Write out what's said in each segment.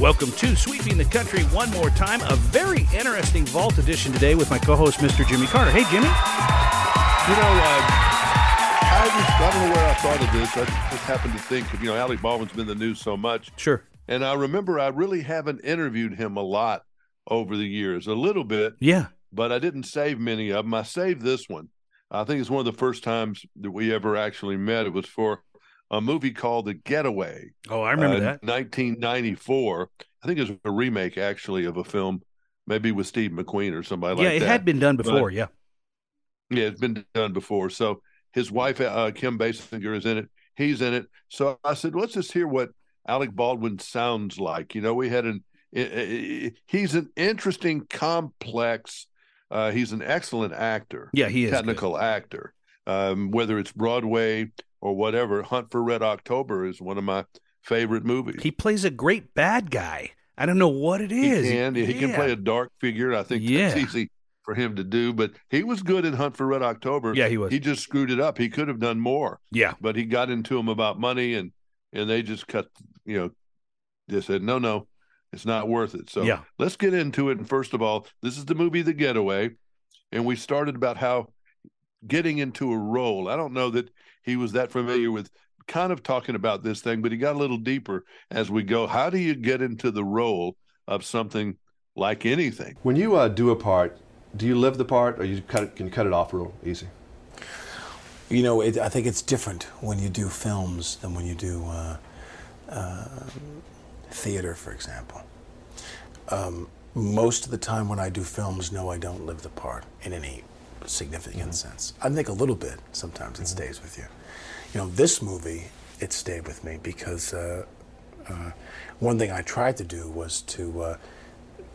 Welcome to Sweeping the Country one more time. A very interesting Vault edition today with my co host, Mr. Jimmy Carter. Hey, Jimmy. You know, uh, I just I don't know where I thought of this. I just happened to think, you know, Alec Baldwin's been in the news so much. Sure. And I remember I really haven't interviewed him a lot over the years, a little bit. Yeah. But I didn't save many of them. I saved this one. I think it's one of the first times that we ever actually met. It was for a movie called The Getaway. Oh, I remember uh, that. 1994. I think it was a remake, actually, of a film, maybe with Steve McQueen or somebody yeah, like that. Yeah, it had been done before. But- yeah. Yeah, it's been done before. So his wife, uh, Kim Basinger, is in it. He's in it. So I said, let's just hear what Alec Baldwin sounds like. You know, we had an. i- i- He's an interesting, complex. Uh, he's an excellent actor. Yeah, he is. good. technical actor. Um, whether it's Broadway or whatever, Hunt for Red October is one of my favorite movies. He plays a great bad guy. I don't know what it is. He can. He can play a dark figure. I think Yeah. that's easy for him to do. But he was good in Hunt for Red October. Yeah, he was. He just screwed it up. He could have done more, Yeah. but he got into him about money, and and they just cut. You know, they said no, no, it's not worth it. So Yeah. let's get into it. And first of all, this is the movie The Getaway, and we started about how getting into a role. I don't know that he was that familiar with kind of talking about this thing, but he got a little deeper as we go. How do you get into the role of something like anything? When you uh, do a part, do you live the part, or you cut it, can you cut it off real easy? You know, it, I think it's different when you do films than when you do uh, uh, theater, for example. Um, most of the time when I do films, no, I don't live the part in any significant sense. I think a little bit. Sometimes it stays with you. You know, this movie, it stayed with me because uh, uh, one thing I tried to do was to uh,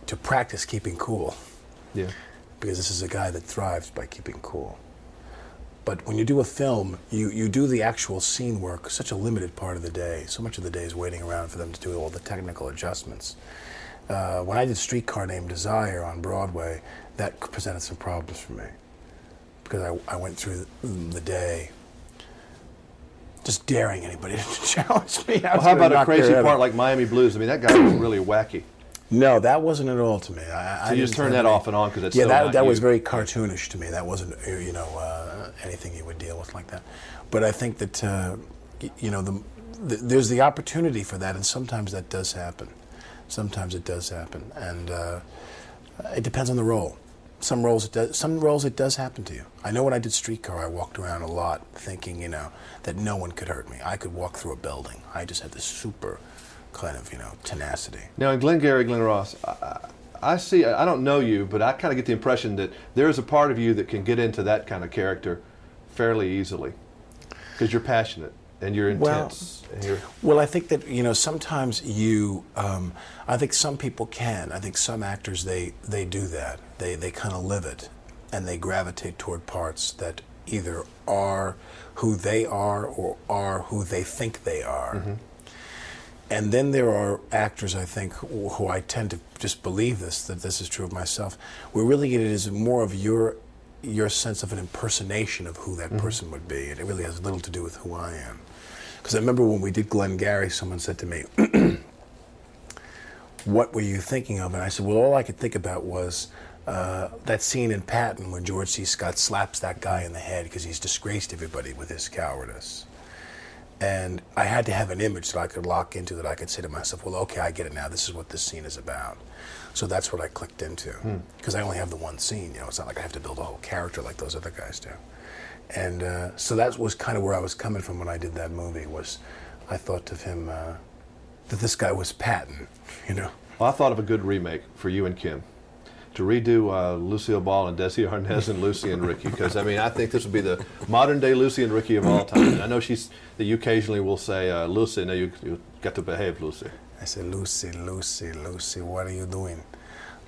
to practice keeping cool Yeah. because this is a guy that thrives by keeping cool. But when you do a film, you, you do the actual scene work such a limited part of the day. So much of the day is waiting around for them to do all the technical adjustments. Uh, when I did Streetcar Named Desire on Broadway, that presented some problems for me because I, I went through the, day just daring anybody to challenge me. Well, how about a crazy part like Miami Blues? I mean, that guy was really wacky. No, that wasn't at all to me. I, So I you just turn that off and on because it's yeah, so that that was very cartoonish to me. That wasn't you know uh, anything you would deal with like that. But I think that uh, you know the, the there's the opportunity for that, and sometimes that does happen. Sometimes it does happen, and uh, it depends on the role. Some roles it does. Some roles it does happen to you. I know when I did Streetcar, I walked around a lot thinking, you know, that no one could hurt me. I could walk through a building. I just had this super kind of you know tenacity. Now, in Glengarry Glen Ross, I, I see. I don't know you, but I kind of get the impression that there is a part of you that can get into that kind of character fairly easily because you're passionate and you're Well- intense. and you're, Well, I think that you know sometimes you. Um, I think some people can. I think some actors they they do that. They they kind of live it, and they gravitate toward parts that either are who they are or are who they think they are. And then there are actors, I think, who who I tend to just believe this that this is true of myself. We really it as more of your your sense of an impersonation of who that person would be, and it really has little to do with who I am. Because I remember when we did Glengarry, someone said to me, "What were you thinking of?" And I said, "Well, all I could think about was." Uh, that scene in Patton when George C. Scott slaps that guy in the head because he's disgraced everybody with his cowardice. And I had to have an image that I could lock into that I could say to myself, well, okay, I get it now. This is what this scene is about. So that's what I clicked into. Because I only have the one scene, you know, it's not like I have to build a whole character like those other guys do. And uh, so that was kind of where I was coming from when I did that movie was I thought of him, uh, that this guy was Patton, you know. well, I thought of a good remake for you and Kim to redo uh, Lucille Ball and Desi Arnaz and Lucy and Ricky because I mean I think this would be the modern day Lucy and Ricky of all time. And I know she's that you occasionally will say uh, Lucy, now you you got to behave, Lucy. I said, Lucy, Lucy, Lucy, what are you doing?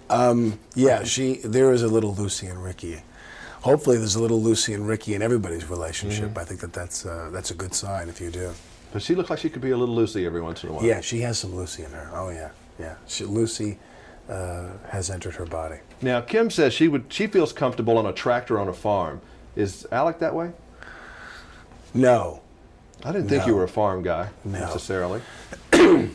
Um, yeah, she. There is a little Lucy and Ricky. Hopefully, there's a little Lucy and Ricky in everybody's relationship. I think that that's uh, that's a good sign if you do. But she looks like she could be a little Lucy every once in a while. Yeah, she has some Lucy in her. Oh yeah, yeah. She, Lucy uh, has entered her body. Now Kim says she would she feels comfortable on a tractor on a farm. Is Alec that way? No, I didn't think you were a farm guy No. necessarily.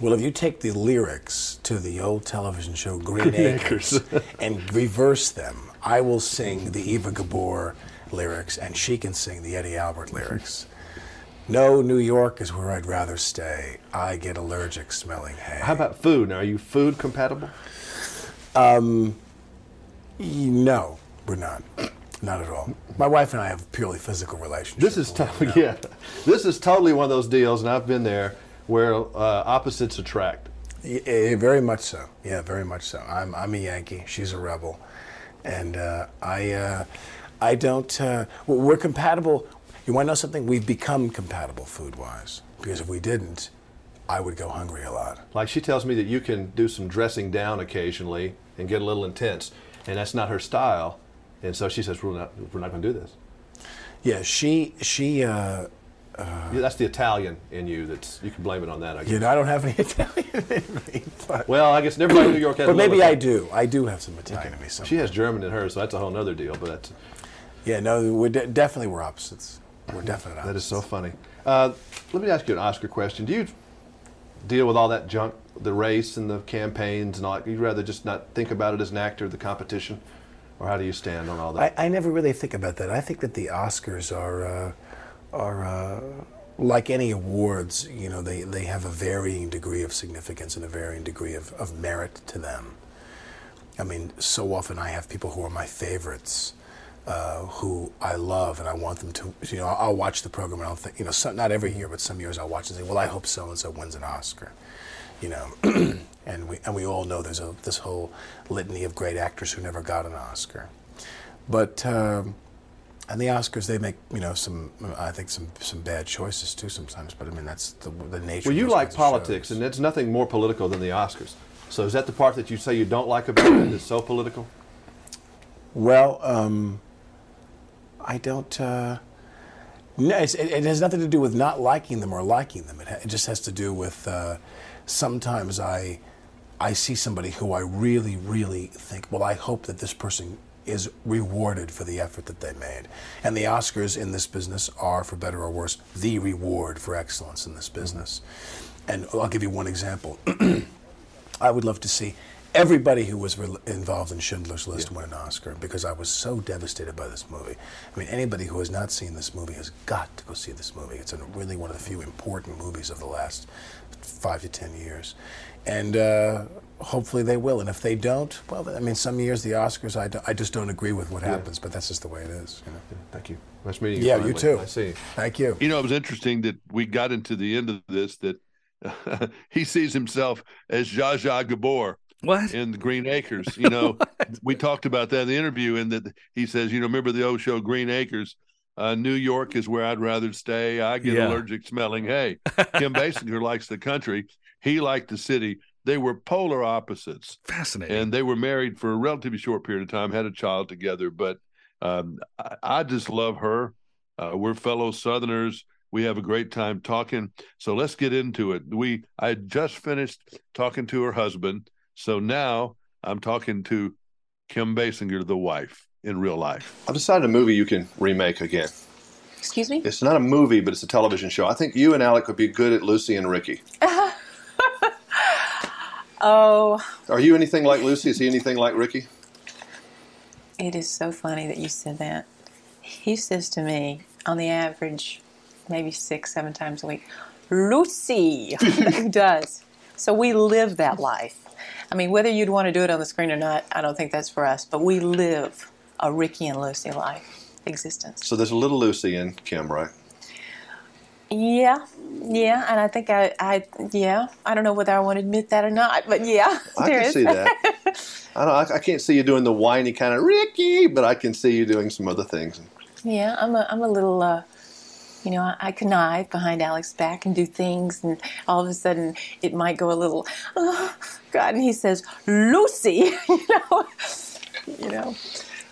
Well, if you take the lyrics to the old television show Green, Acres, and reverse them, I will sing the Eva Gabor lyrics, and she can sing the Eddie Albert lyrics. No, New York is where I'd rather stay. I get allergic smelling hay. How about food? Now, are you food compatible? Um, no, we're not. Not at all. My wife and I have a purely physical relationship. This is totally yeah. This is totally one of those deals, and I've been there where uh, opposites attract. Y- eh, very much so. Yeah, very much so. I'm I'm a Yankee. She's a rebel, and uh, I uh, I don't. Uh, we're compatible. You want to know something? We've become compatible food wise because if we didn't, I would go hungry a lot. Like she tells me that you can do some dressing down occasionally and get a little intense, and that's not her style. And so she says, "We're not, we're not going to do this." Yeah, she she. Uh, Yeah, that's the Italian in you. That's you can blame it on that. I guess. you know, I don't have any Italian in me, but, Well, I guess everybody in New York has. but maybe I do. I do have some Italian in me. She has German in her, so that's a whole other deal. But that's, Yeah, no, we're de- definitely we're opposites. We're definitely that is so funny. Uh, let me ask you an Oscar question. Do you deal with all that junk, the race and the campaigns and all that? You'd rather just not think about it as an actor, the competition, or how do you stand on all that? I, I never really think about that. I think that the Oscars are uh, are uh, like any awards. You know, they, they have a varying degree of significance and a varying degree of, of merit to them. I mean, so often I have people who are my favorites. Uh, who I love and I want them to, you know, I'll watch the program and I'll think, you know, some, not every year, but some years I'll watch and say, well, I hope so and so wins an Oscar, you know, and we and we all know there's a this whole litany of great actors who never got an Oscar, but um, and the Oscars they make you know some I think some some bad choices too sometimes, but I mean that's the the nature. well, you like politics, and it's nothing more political than the Oscars. So is that the part that you say you don't like about it? It's so political. Well, um, I don't. Uh, no, it's, it, it has nothing to do with not liking them or liking them. It, ha- it just has to do with uh, sometimes I, I see somebody who I really, really think. Well, I hope that this person is rewarded for the effort that they made. And the Oscars in this business are, for better or worse, the reward for excellence in this business. And I'll give you one example. I would love to see everybody who was re- involved in Schindler's List win an Oscar because I was so devastated by this movie. I mean, anybody who has not seen this movie has got to go see this movie. It's a, really one of the few important movies of the last five to ten years. And uh, hopefully they will. And if they don't, well, I mean, some years the Oscars, I, do- I just don't agree with what happens, but that's just the way it is. You know? Thank you. Nice meeting you. Yeah, you too. I see. Thank you. You know, it was interesting that we got into the end of this that he sees himself as Zsa Zsa Gabor What? in the Green Acres. You know, we talked about that in the interview, and that he says, you know, remember the old show Green Acres? Uh, New York is where I'd rather stay. I get Yeah. allergic smelling hay. Kim Basinger likes the country. He liked the city. They were polar opposites, Fascinating. and they were married for a relatively short period of time, had a child together. But um, I, I just love her. Uh, we're fellow Southerners. We have a great time talking. So let's get into it. We I just finished talking to her husband. So now I'm talking to Kim Basinger, the wife, in real life. I've decided a movie you can remake again. Excuse me? It's not a movie, but it's a television show. I think you and Alec would be good at Lucy and Ricky. Oh, Are you anything like Lucy? Is he anything like Ricky? it is so funny that you said that. He says to me, on the average, maybe six, seven times a week, Lucy. he does. So we live that life. I mean, whether you'd want to do it on the screen or not, I don't think that's for us, but we live a Ricky and Lucy life existence. So there's a little Lucy in Kim, right? Yeah, yeah, and I think I, I, yeah, I don't know whether I want to admit that or not, but yeah, I can is. see that. I don't. I, I can't see you doing the whiny kind of Ricky, but I can see you doing some other things. Yeah, I'm a, I'm a little, uh, you know, I, I connive behind Alec's back and do things, and all of a sudden it might go a little, oh, God, and he says, Lucy, you know, you know.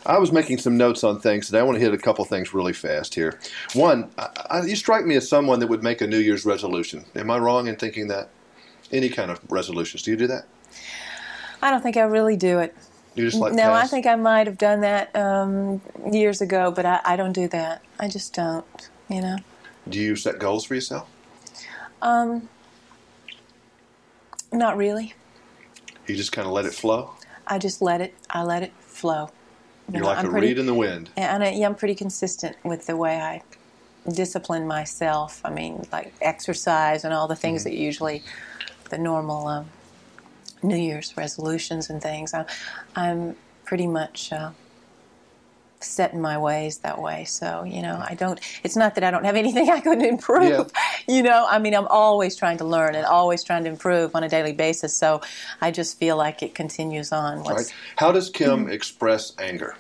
I was making some notes on things today. I want to hit a couple things really fast here. One, I, I, you strike me as someone that would make a New Year's resolution. Am I wrong in thinking that? Any kind of resolutions? Do you do that? I don't think I really do it. You just like no, I think I might have done that um, years ago, but I, I don't do that. I just don't, you know. Do you set goals for yourself? Um, Not really. You just kind of let it flow. I just let it. I let it flow. You You're know, like I'm a pretty- reed in the wind. And I, yeah, I'm pretty consistent with the way I discipline myself. I mean, like exercise and all the things Mm-hmm. that usually the normal um, New Year's resolutions and things. I, I'm pretty much uh, set in my ways that way. So you know, I don't. It's not that I don't have anything I could improve. You know, I mean, I'm always trying to learn and always trying to improve on a daily basis. So I just feel like it continues on. Right? How does Kim Mm-hmm. express anger?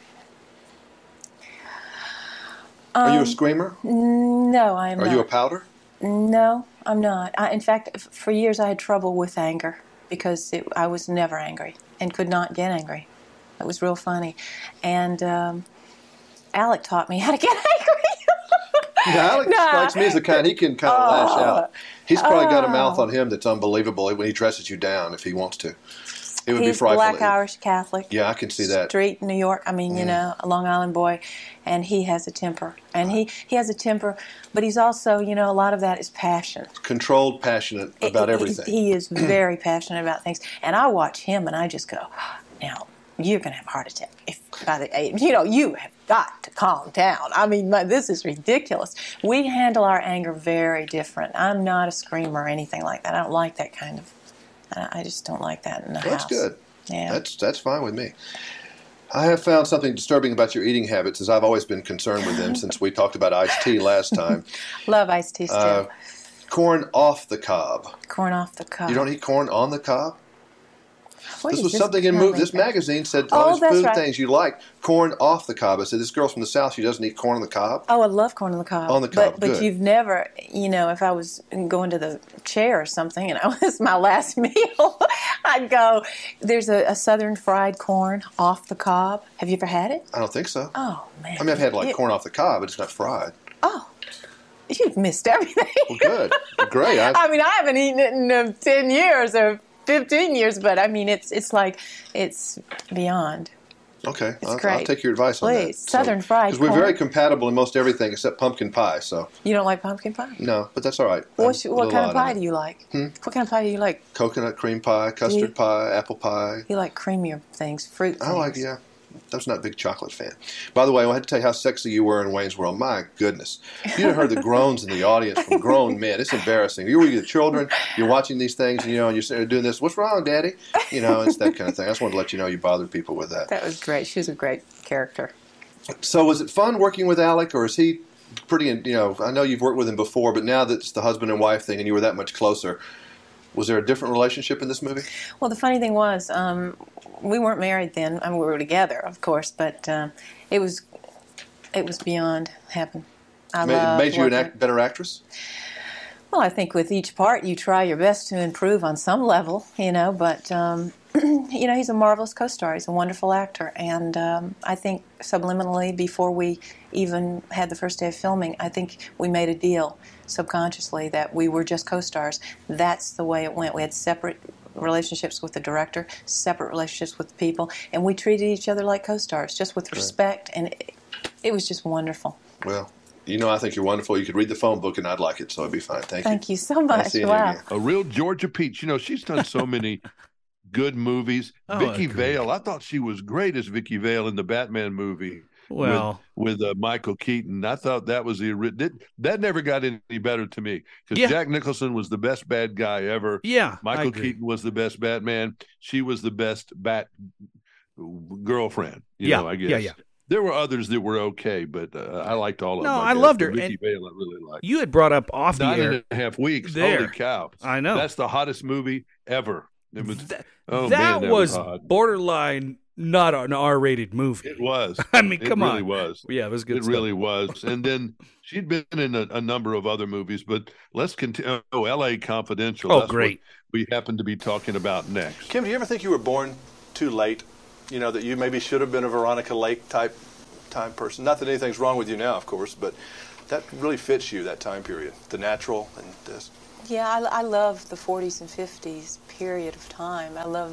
Are you a screamer? No, I am Are Um, not. you a pouter? No, I'm not. I, in fact, f- for years I had trouble with anger because it, I was never angry and could not get angry. It was real funny. And um, Alec taught me how to get angry. Alec Nah. strikes me as the kind he can kind of oh. lash out. He's probably got a mouth oh. on him that's unbelievable when he dresses you down if he wants to. It would be He's frightful. black Irish Catholic. Yeah, I can see that. Street, New York. I mean, you know, a Long Island boy, and he has a temper, and he uh-huh. he has a temper, but he's also, you know, a lot of that is passion. Controlled, passionate about He- everything. He is very passionate about things, and I watch him, and I just go, now you're going to have a heart attack. If by the you know, you have got to calm down. I mean, my, this is ridiculous. We handle our anger very different. I'm not a screamer or anything like that. I don't like that kind of. I I just don't like that in the that's house. good. Yeah. That's that's fine with me. I have found something disturbing about your eating habits, as I've always been concerned with them since we talked about iced tea last time. Love iced tea still. Uh, corn off the cob. corn off the cob. You don't eat corn on the cob. What This is was something in move. This magazine said Oh, all these food right. things you like. Corn off the cob. I said this girl's from the south. She doesn't eat corn on the cob. Oh, I love corn on the cob. On the cob, but but you've never, you know, if I was going to the chair or something and I was my last meal, I'd go. There's a, a southern fried corn off the cob. Have you ever had it? I don't think so. Oh man. I mean, I've had like You- corn off the cob, but it's not fried. Oh, you've missed everything. Well, good, great. I, I mean, I haven't eaten it in uh, ten years or fifteen years, but I mean, it's it's like it's beyond. okay, it's I'll, I'll take your advice on that. Please, southern fried Because we're very compatible in most everything except pumpkin pie. So You don't like pumpkin pie? no, but that's all right. What's, I'm what kind of pie do you like? Hmm? What kind of pie do you like? Coconut cream pie, custard You- pie, apple pie. You like creamier things, fruit. I like, yeah. I was not a big chocolate fan. By the way, I had to tell you how sexy you were in Wayne's World. My goodness. You'd have heard the groans in the audience from grown men. It's embarrassing. You were the children, you're watching these things, and you know, and you're doing this. What's wrong, Daddy? You know, it's that kind of thing. I just wanted to let you know you bothered people with that. That was great. She was a great character. So, was it fun working with Alec, or is he pretty? You know, I know you've worked with him before, but now that it's the husband and wife thing, and you were that much closer, was there a different relationship in this movie? Well, the funny thing was, um, we weren't married then. I mean, we were together, of course, but um, it was it was beyond heaven. I Made, loved made you an act, better actress. Well, I think with each part, you try your best to improve on some level, you know. But um, you know, he's a marvelous co-star. He's a wonderful actor, and um, I think subliminally, before we even had the first day of filming, I think we made a deal subconsciously that we were just co-stars. That's the way it went. We had separate relationships with the director, separate relationships with people, and we treated each other like co-stars, just with respect, and it, it was just wonderful. Well, you know, I think you're wonderful. You could read the phone book, and I'd like it, so it'd be fine. Thank, Thank you so much. seeing you Wow. again. A real Georgia Peach. You know, she's done so many good movies. Oh, Vicki. Vale. I thought she was great as Vicki Vale in the Batman movie. Well, with, with uh, Michael Keaton, I thought that was the did, that never got any better to me because Yeah. Jack Nicholson was the best bad guy ever. yeah, Michael. Keaton was the best Batman. She was the best Bat girlfriend. You Yeah, know, I guess. yeah, yeah. There were others that were okay, but uh, I liked all of No, them. I guess. loved her, Vicki and- Vale, I really liked. You had brought up off the Nine air. and a half weeks. There. Holy cow! I know. That's the hottest movie ever. It was. Th- oh that man, that was hot. borderline not an R-rated movie. It was. I mean, come on. It really on. was. Yeah, it was good. It stuff. really was. And then she'd been in a, a number of other movies, but let's continue. Oh, L.A. Confidential. Oh, That's what great. we happen to be talking about next. Kim, do you ever think you were born too late? You know that you maybe should have been a Veronica Lake type time person. Not that anything's wrong with you now, of course, but that really fits you that time period, the natural and this. Yeah, I, I love the 40s and 50s period of time. I love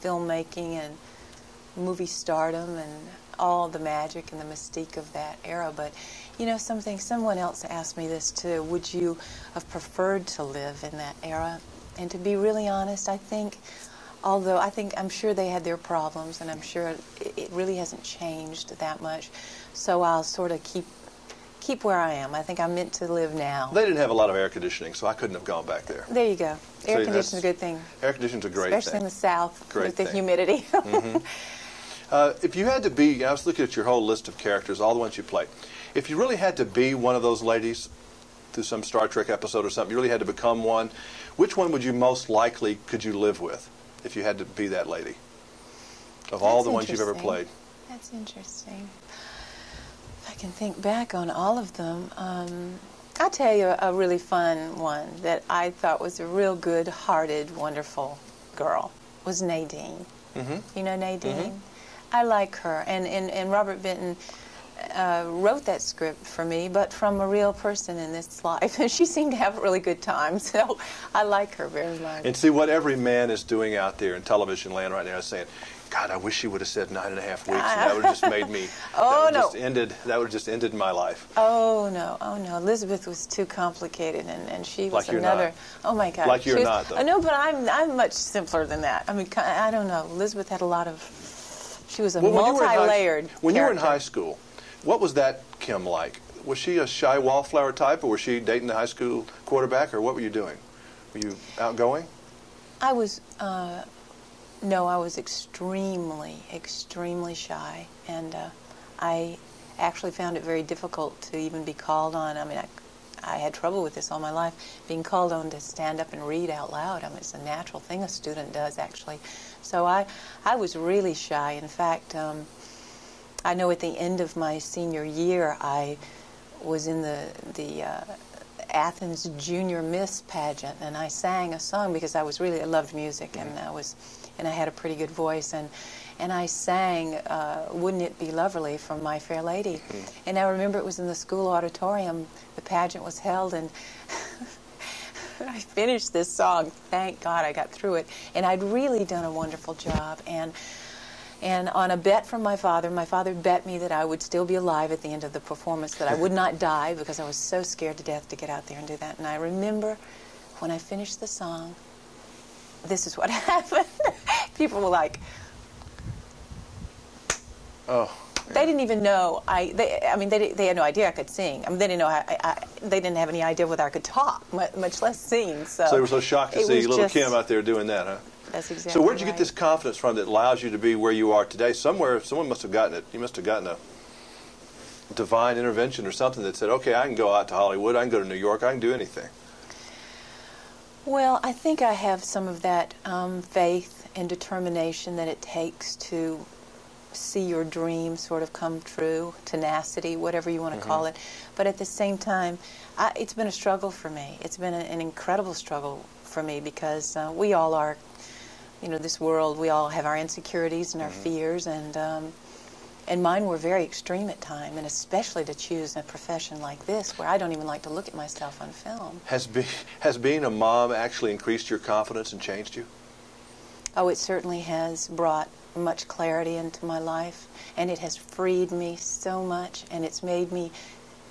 filmmaking and movie stardom and all the magic and the mystique of that era. But, you know, something, someone else asked me this too. Would you have preferred to live in that era? and to be really honest, I think, although I think I'm sure they had their problems, and I'm sure it, it really hasn't changed that much. So I'll sort of keep keep where I am. I think I'm meant to live now. They didn't have a lot of air conditioning, so I couldn't have gone back there. There you go. Air See, conditioning is a good thing, Air conditioning's a great thing. especially thing. in the South Great with the thing. humidity. Mm-hmm. Uh, if you had to be, I was looking at your whole list of characters, all the ones you played. If you really had to be one of those ladies through some Star Trek episode or something, you really had to become one, which one would you most likely could you live with if you had to be that lady? Of all the ones you've ever played. That's interesting. If I can think back on all of them, um, I'll tell you a, really fun one that I thought was a real good-hearted, wonderful girl was Nadine. Mm-hmm. You know Nadine? I like her, and and, and Robert Benton. Uh, wrote that script for me, but from a real person in this life, and she seemed to have a really good time. So I like her very much. And see what every man is doing out there in television land right now is saying, God, I wish she would have said nine and a half weeks, and that would have just made me. Oh, that no. Just ended. That would have just ended my life. Oh no, oh no. Elizabeth was too complicated, and, and she was Like you're another. not. Oh my God. Like you're was- not, though. I know, but I'm I'm much simpler than that. I mean, I don't know. Elizabeth had a lot of. She was a Well, when you were in high- When you were in high school, what was that Kim like? Was she a shy wallflower type, or was she dating the high school quarterback, or what were you doing? Were you outgoing? I was. Uh, no, I was extremely, extremely shy, and uh, I actually found it very difficult to even be called on. I mean, I, I had trouble with this all my life, being called on to stand up and read out loud. I mean, it's a natural thing a student does, actually. So I, I was really shy. In fact, um, I know at the end of my senior year, I was in the the uh, Athens Junior Miss pageant, and I sang a song because I was really I loved music, and I was, and I had a pretty good voice, and and I sang uh, "Wouldn't It Be Lovely" from My Fair Lady, and I remember it was in the school auditorium. The pageant was held, and. I finished this song. Thank God I got through it. And I'd really done a wonderful job. And and on a bet from my father, my father bet me that I would still be alive at the end of the performance, that I would not die because I was so scared to death to get out there and do that. And I remember when I finished the song, this is what happened. People were like, Oh, they didn't even know I. They, I mean, they, they had no idea I could sing. I mean, they didn't know. I, I, I, they didn't have any idea whether I could talk, much less sing. So, so they were so shocked to see little just- Kim out there doing that, huh? That's exactly. So where'd you right. get this confidence from that allows you to be where you are today? Somewhere, someone must have gotten it. You must have gotten a divine intervention or something that said, "Okay, I can go out to Hollywood. I can go to New York. I can do anything." Well, I think I have some of that um, faith and determination that it takes to see your dream sort of come true, tenacity, whatever you want to call it. But at the same time, I, it's been a struggle for me. It's been a, an incredible struggle for me because uh, we all are, you know, this world, we all have our insecurities and our fears, and um, and mine were very extreme at time, and especially to choose a profession like this, where I don't even like to look at myself on film. Has be, has being a mom actually increased your confidence and changed you? Oh, it certainly has brought much clarity into my life, and it has freed me so much, and it's made me,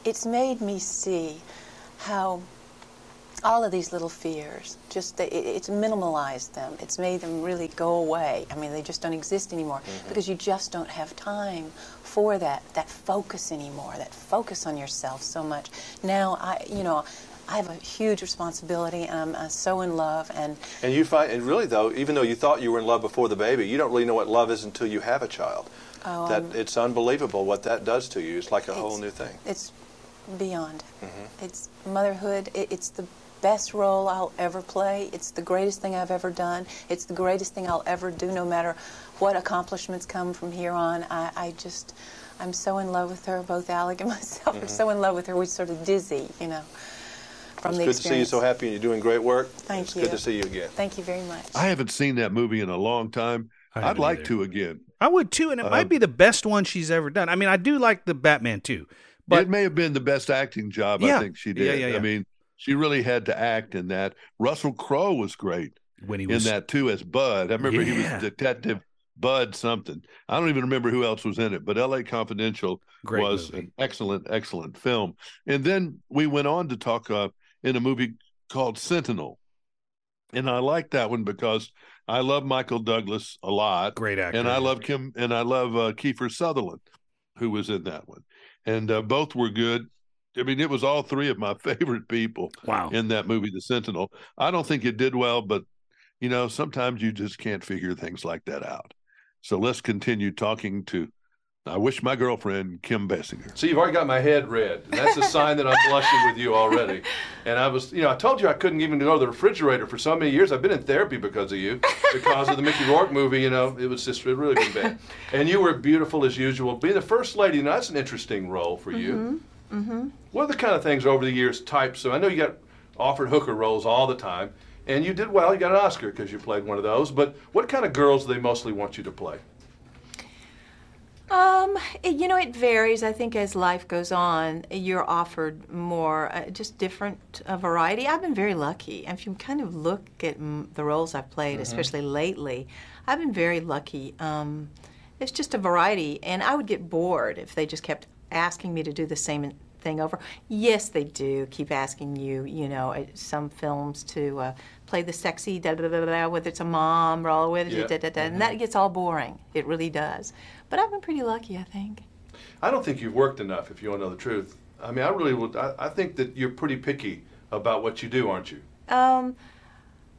it's made me see how all of these little fears, just the, it, it's minimalized them. It's made them really go away. I mean, they just don't exist anymore mm-hmm. because you just don't have time for that that focus anymore. That focus on yourself so much. Now, I, you know. I have a huge responsibility, and I'm uh, so in love, and And you find, and really though, even though you thought you were in love before the baby, you don't really know what love is until you have a child. Oh, that I'm- it's unbelievable what that does to you. It's like a whole new thing. It's beyond. Mm-hmm. It's motherhood. It, it's the best role I'll ever play. It's the greatest thing I've ever done. It's the greatest thing I'll ever do, no matter what accomplishments come from here on. I, I just, I'm so in love with her. Both Alec and myself are so in love with her. We're sort of dizzy, you know, from It's the good to see you so happy and you're doing great work. Thank it's you. good to see you again. Thank you very much. I haven't seen that movie in a long time. I I'd haven't like either. to again. I would too, and it Uh, might be the best one she's ever done. I mean, I do like the Batman too, but it may have been the best acting job Yeah. I think she did. yeah, yeah. I mean, she really had to act in that. Russell Crowe was great when he was in that too as Bud. I remember he was Detective Bud something. I don't even remember who else was in it, but L.A. Confidential Great was movie. an excellent, excellent film. And then we went on to talk uh, in a movie called Sentinel. and I like that one because I love Michael Douglas a lot, Great actor. and I love Kim, and I love uh, Kiefer Sutherland, who was in that one, and uh, both were good. I mean, it was all three of my favorite people Wow. in that movie, The Sentinel. I don't think it did well, but you know, sometimes you just can't figure things like that out. So let's continue talking to. I wish my girlfriend Kim Basinger. See, you've already got my head red. That's a sign that I'm blushing with you already. And I was, you know, I told you I couldn't even go to the refrigerator for so many years. I've been in therapy because of you, because of the Mickey Rourke movie. You know, it was just it really been bad. And you were beautiful as usual. Being the first lady, now that's an interesting role for you. Mm-hmm. What are the kind of things over the years, types? So I know you got offered hooker roles all the time, and you did well. You got an Oscar because you played one of those. But what kind of girls do they mostly want you to play? Um, it- you know, it varies. I think as life goes on, you're offered more, uh, just different uh, variety. I've been very lucky. If you kind of look at mm, the roles I've played, especially lately, I've been very lucky. Um, it's just a variety, and I would get bored if they just kept asking me to do the same thing over. Yes, they do keep asking you, you know, some films to uh, play the sexy da da da da whether it's a mom role, whether Yeah. da da da, and that gets all boring. It really does. But I've been pretty lucky, I think. I don't think you've worked enough, if you want to know the truth. I mean, I really would. I, I think that you're pretty picky about what you do, aren't you? Um,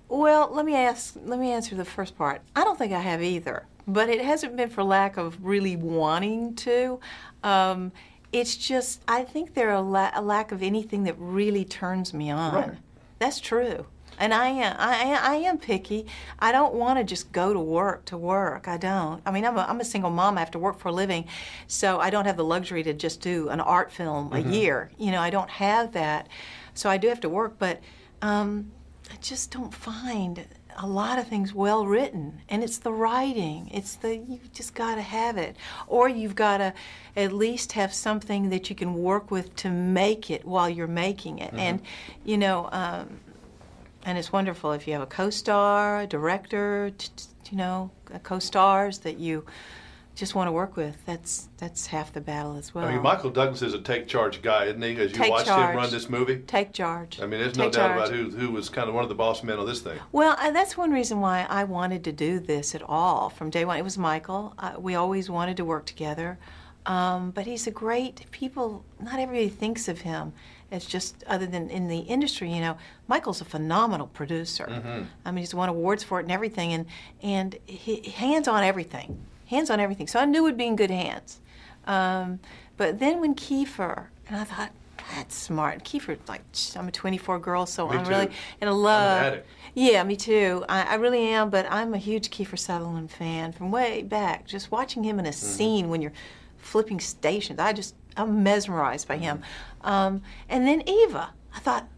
well, let me ask. Let me answer the first part. I don't think I have either, but it hasn't been for lack of really wanting to. Um, it's just I think there are a, la- a lack of anything that really turns me on. Right. That's true. And I am, I, I am picky. I don't want to just go to work to work. I don't. I mean, I'm a, I'm a single mom. I have to work for a living, so I don't have the luxury to just do an art film a year. You know, I don't have that, so I do have to work. But um, I just don't find a lot of things well written, and it's the writing. It's the you just got to have it, or you've got to at least have something that you can work with to make it while you're making it. And you know. Um, and it's wonderful if you have a co-star, a director, t- t- you know, a co-stars that you just want to work with. That's that's half the battle as well. I mean, Michael Douglas is a take charge guy, isn't he? As you Take watched charge. him run this movie. Take charge. I mean, there's no Take doubt charge. about who who was kind of one of the boss men of this thing. Well, and that's one reason why I wanted to do this at all from day one. It was Michael. Uh, we always wanted to work together. Um, but he's a great people. Not everybody thinks of him as just other than in the industry. You know, Michael's a phenomenal producer. I mean, he's won awards for it and everything, and and he, hands on everything, hands on everything. So I knew it'd be in good hands. Um, but then when Kiefer, and I thought. That's smart. Kiefer, like, I'm a 24 girl, so Me I'm really too. in a love. Yeah, me too. I, I really am, but I'm a huge Kiefer Sutherland fan from way back. Just watching him in a Mm-hmm. scene when you're flipping stations, I just I'm mesmerized by him. Um, and then Eva, I thought,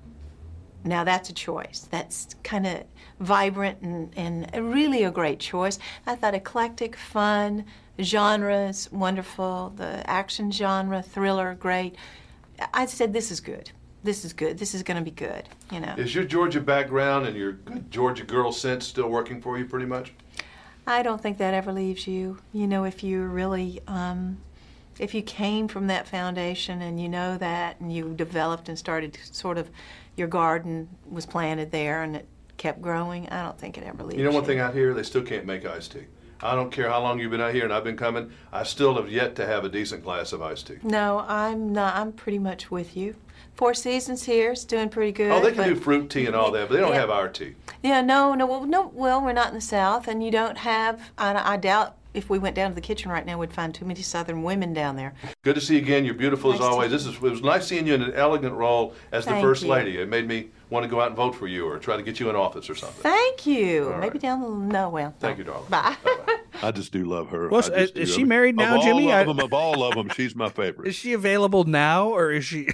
now that's a choice. That's kind of vibrant and, and really a great choice. I thought eclectic, fun, genres, wonderful. The action genre, thriller, great. I said, this is good. This is good. This is going to be good. You know. Is your Georgia background and your good Georgia girl sense still working for you pretty much? I don't think that ever leaves you. You know, if you really, um, if you came from that foundation and you know that and you developed and started sort of, your garden was planted there and it kept growing, I don't think it ever leaves You know one thing out here, they still can't make iced tea. I don't care how long you've been out here and I've been coming, I still have yet to have a decent glass of iced tea. No, I'm not. I'm pretty much with you. Four Seasons here is doing pretty good. Oh, they can do fruit tea and all that, but they don't Yeah. have our tea. Yeah, no, no, well, no. Well, we're not in the South, and you don't have. I, I doubt if we went down to the kitchen right now, we'd find too many Southern women down there. Good to see you again. You're beautiful as Nice to- always. This is it was nice seeing you in an elegant role as the first you. lady. It made me want to go out and vote for you or try to get you in office or something. Thank you. All Maybe right. down the no. Well, Thank no. you, darling. Bye. I just do love her. Well, I just is she married now, of Jimmy? All I- of them, of all of them, she's my favorite. Is she available now, or is she?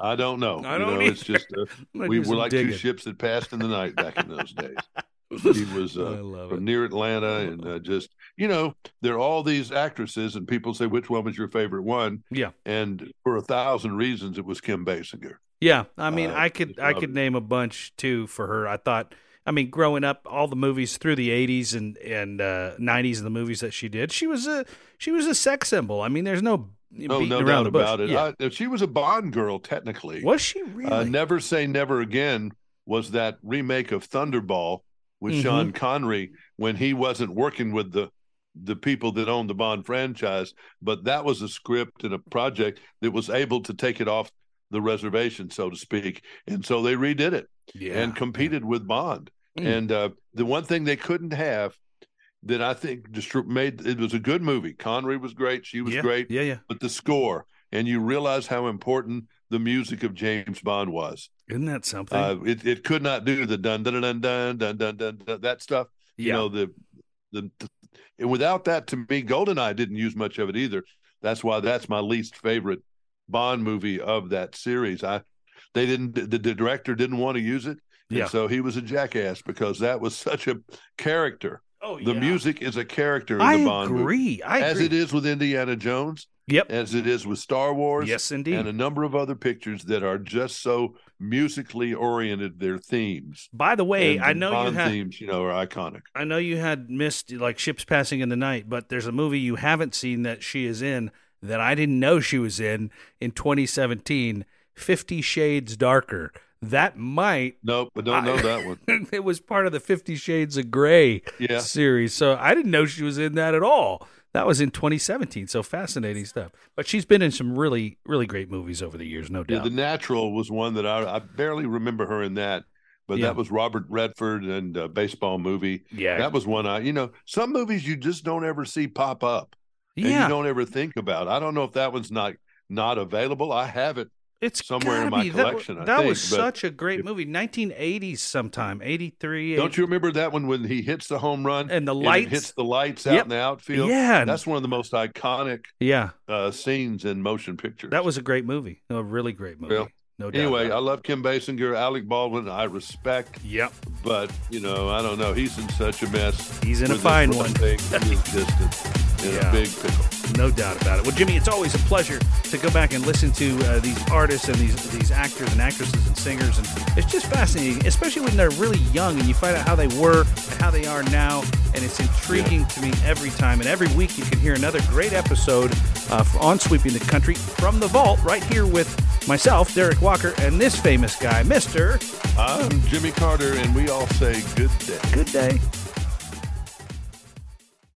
I don't know. I don't know, it's just uh, we were like digging. two ships that passed in the night back in those days. She was uh, from it. near Atlanta, and uh, just you know, there are all these actresses, and people say which one was your favorite one, Yeah, and for a thousand reasons, it was Kim Basinger. yeah. I mean, Uh, I could, I could name a bunch too for her. I thought, I mean, growing up, all the movies through the '80s and and uh, '90s, and the movies that she did, she was a she was a sex symbol. I mean, there's no Oh, beating no doubt about it. Yeah. I, she was a Bond girl, technically. was she really? Uh, Never Say Never Again was that remake of Thunderball with Mhm. Sean Connery when he wasn't working with the the people that owned the Bond franchise, but that was a script and a project that was able to take it off the reservation, so to speak. And so they redid it Yeah. and competed with Bond. Mm. And uh, the one thing they couldn't have that I think distri- made it was a good movie. Connery was great, she was yeah. great, Yeah, yeah. but the score and you realize how important the music of James Bond was. Isn't that something? Uh, it it could not do the dun dun dun dun dun dun dun, dun that stuff. Yeah. You know the, the the and without that to me, Goldeneye didn't use much of it either. That's why that's my least favorite Bond movie of that series. I they didn't the, the director didn't want to use it, and Yeah. so he was a jackass because that was such a character. Oh, The yeah. music is a character in I the Bond movie, agree. As it is with Indiana Jones, Yep. as it is with Star Wars, Yes, indeed. and a number of other pictures that are just so musically oriented. Their themes. By the way, I know you Bond had themes, you know, are iconic. I know you had missed like ships passing in the night, but there's a movie you haven't seen that she is in that I didn't know she was in in 2017, Fifty Shades Darker. That might Nope, I don't know I- that one. it was part of the Fifty Shades of Grey Yeah. series, so I didn't know she was in that at all. That was in 2017, so fascinating stuff. But she's been in some really, really great movies over the years, no Yeah, doubt. The Natural was one that I, I barely remember her in that, but Yeah. that was Robert Redford and a baseball movie. yeah, That was one I, you know, some movies you just don't ever see pop up and yeah. you don't ever think about. I don't know if that one's not not available. I have it. It's somewhere in my be. That collection, I That, was think, but such a great if- movie. 1980s sometime, 83. Don't you remember that one when he hits the home run And the lights. hits the lights out Yep. in the outfield? Yeah, That's one of the most iconic yeah. uh, scenes in motion pictures. That was a great movie. A really great movie. No doubt. Anyway, I love Kim Basinger, Alec Baldwin. I respect, yep. but you know, I don't know. He's in such a mess. He's in a fine one. Thing. He is just in Yeah. a big pickle. No doubt about it. Well, Jimmy, it's always a pleasure to go back and listen to uh, these artists and these these actors and actresses and singers, and it's just fascinating, especially when they're really young and you find out how they were and how they are now, and it's intriguing to me every time. And every week you can hear another great episode uh, on Sweeping the Country from the Vault, right here with myself, Derik Walker, and this famous guy, Mister. I'm Jimmy Carter, and we all say good day. Good day.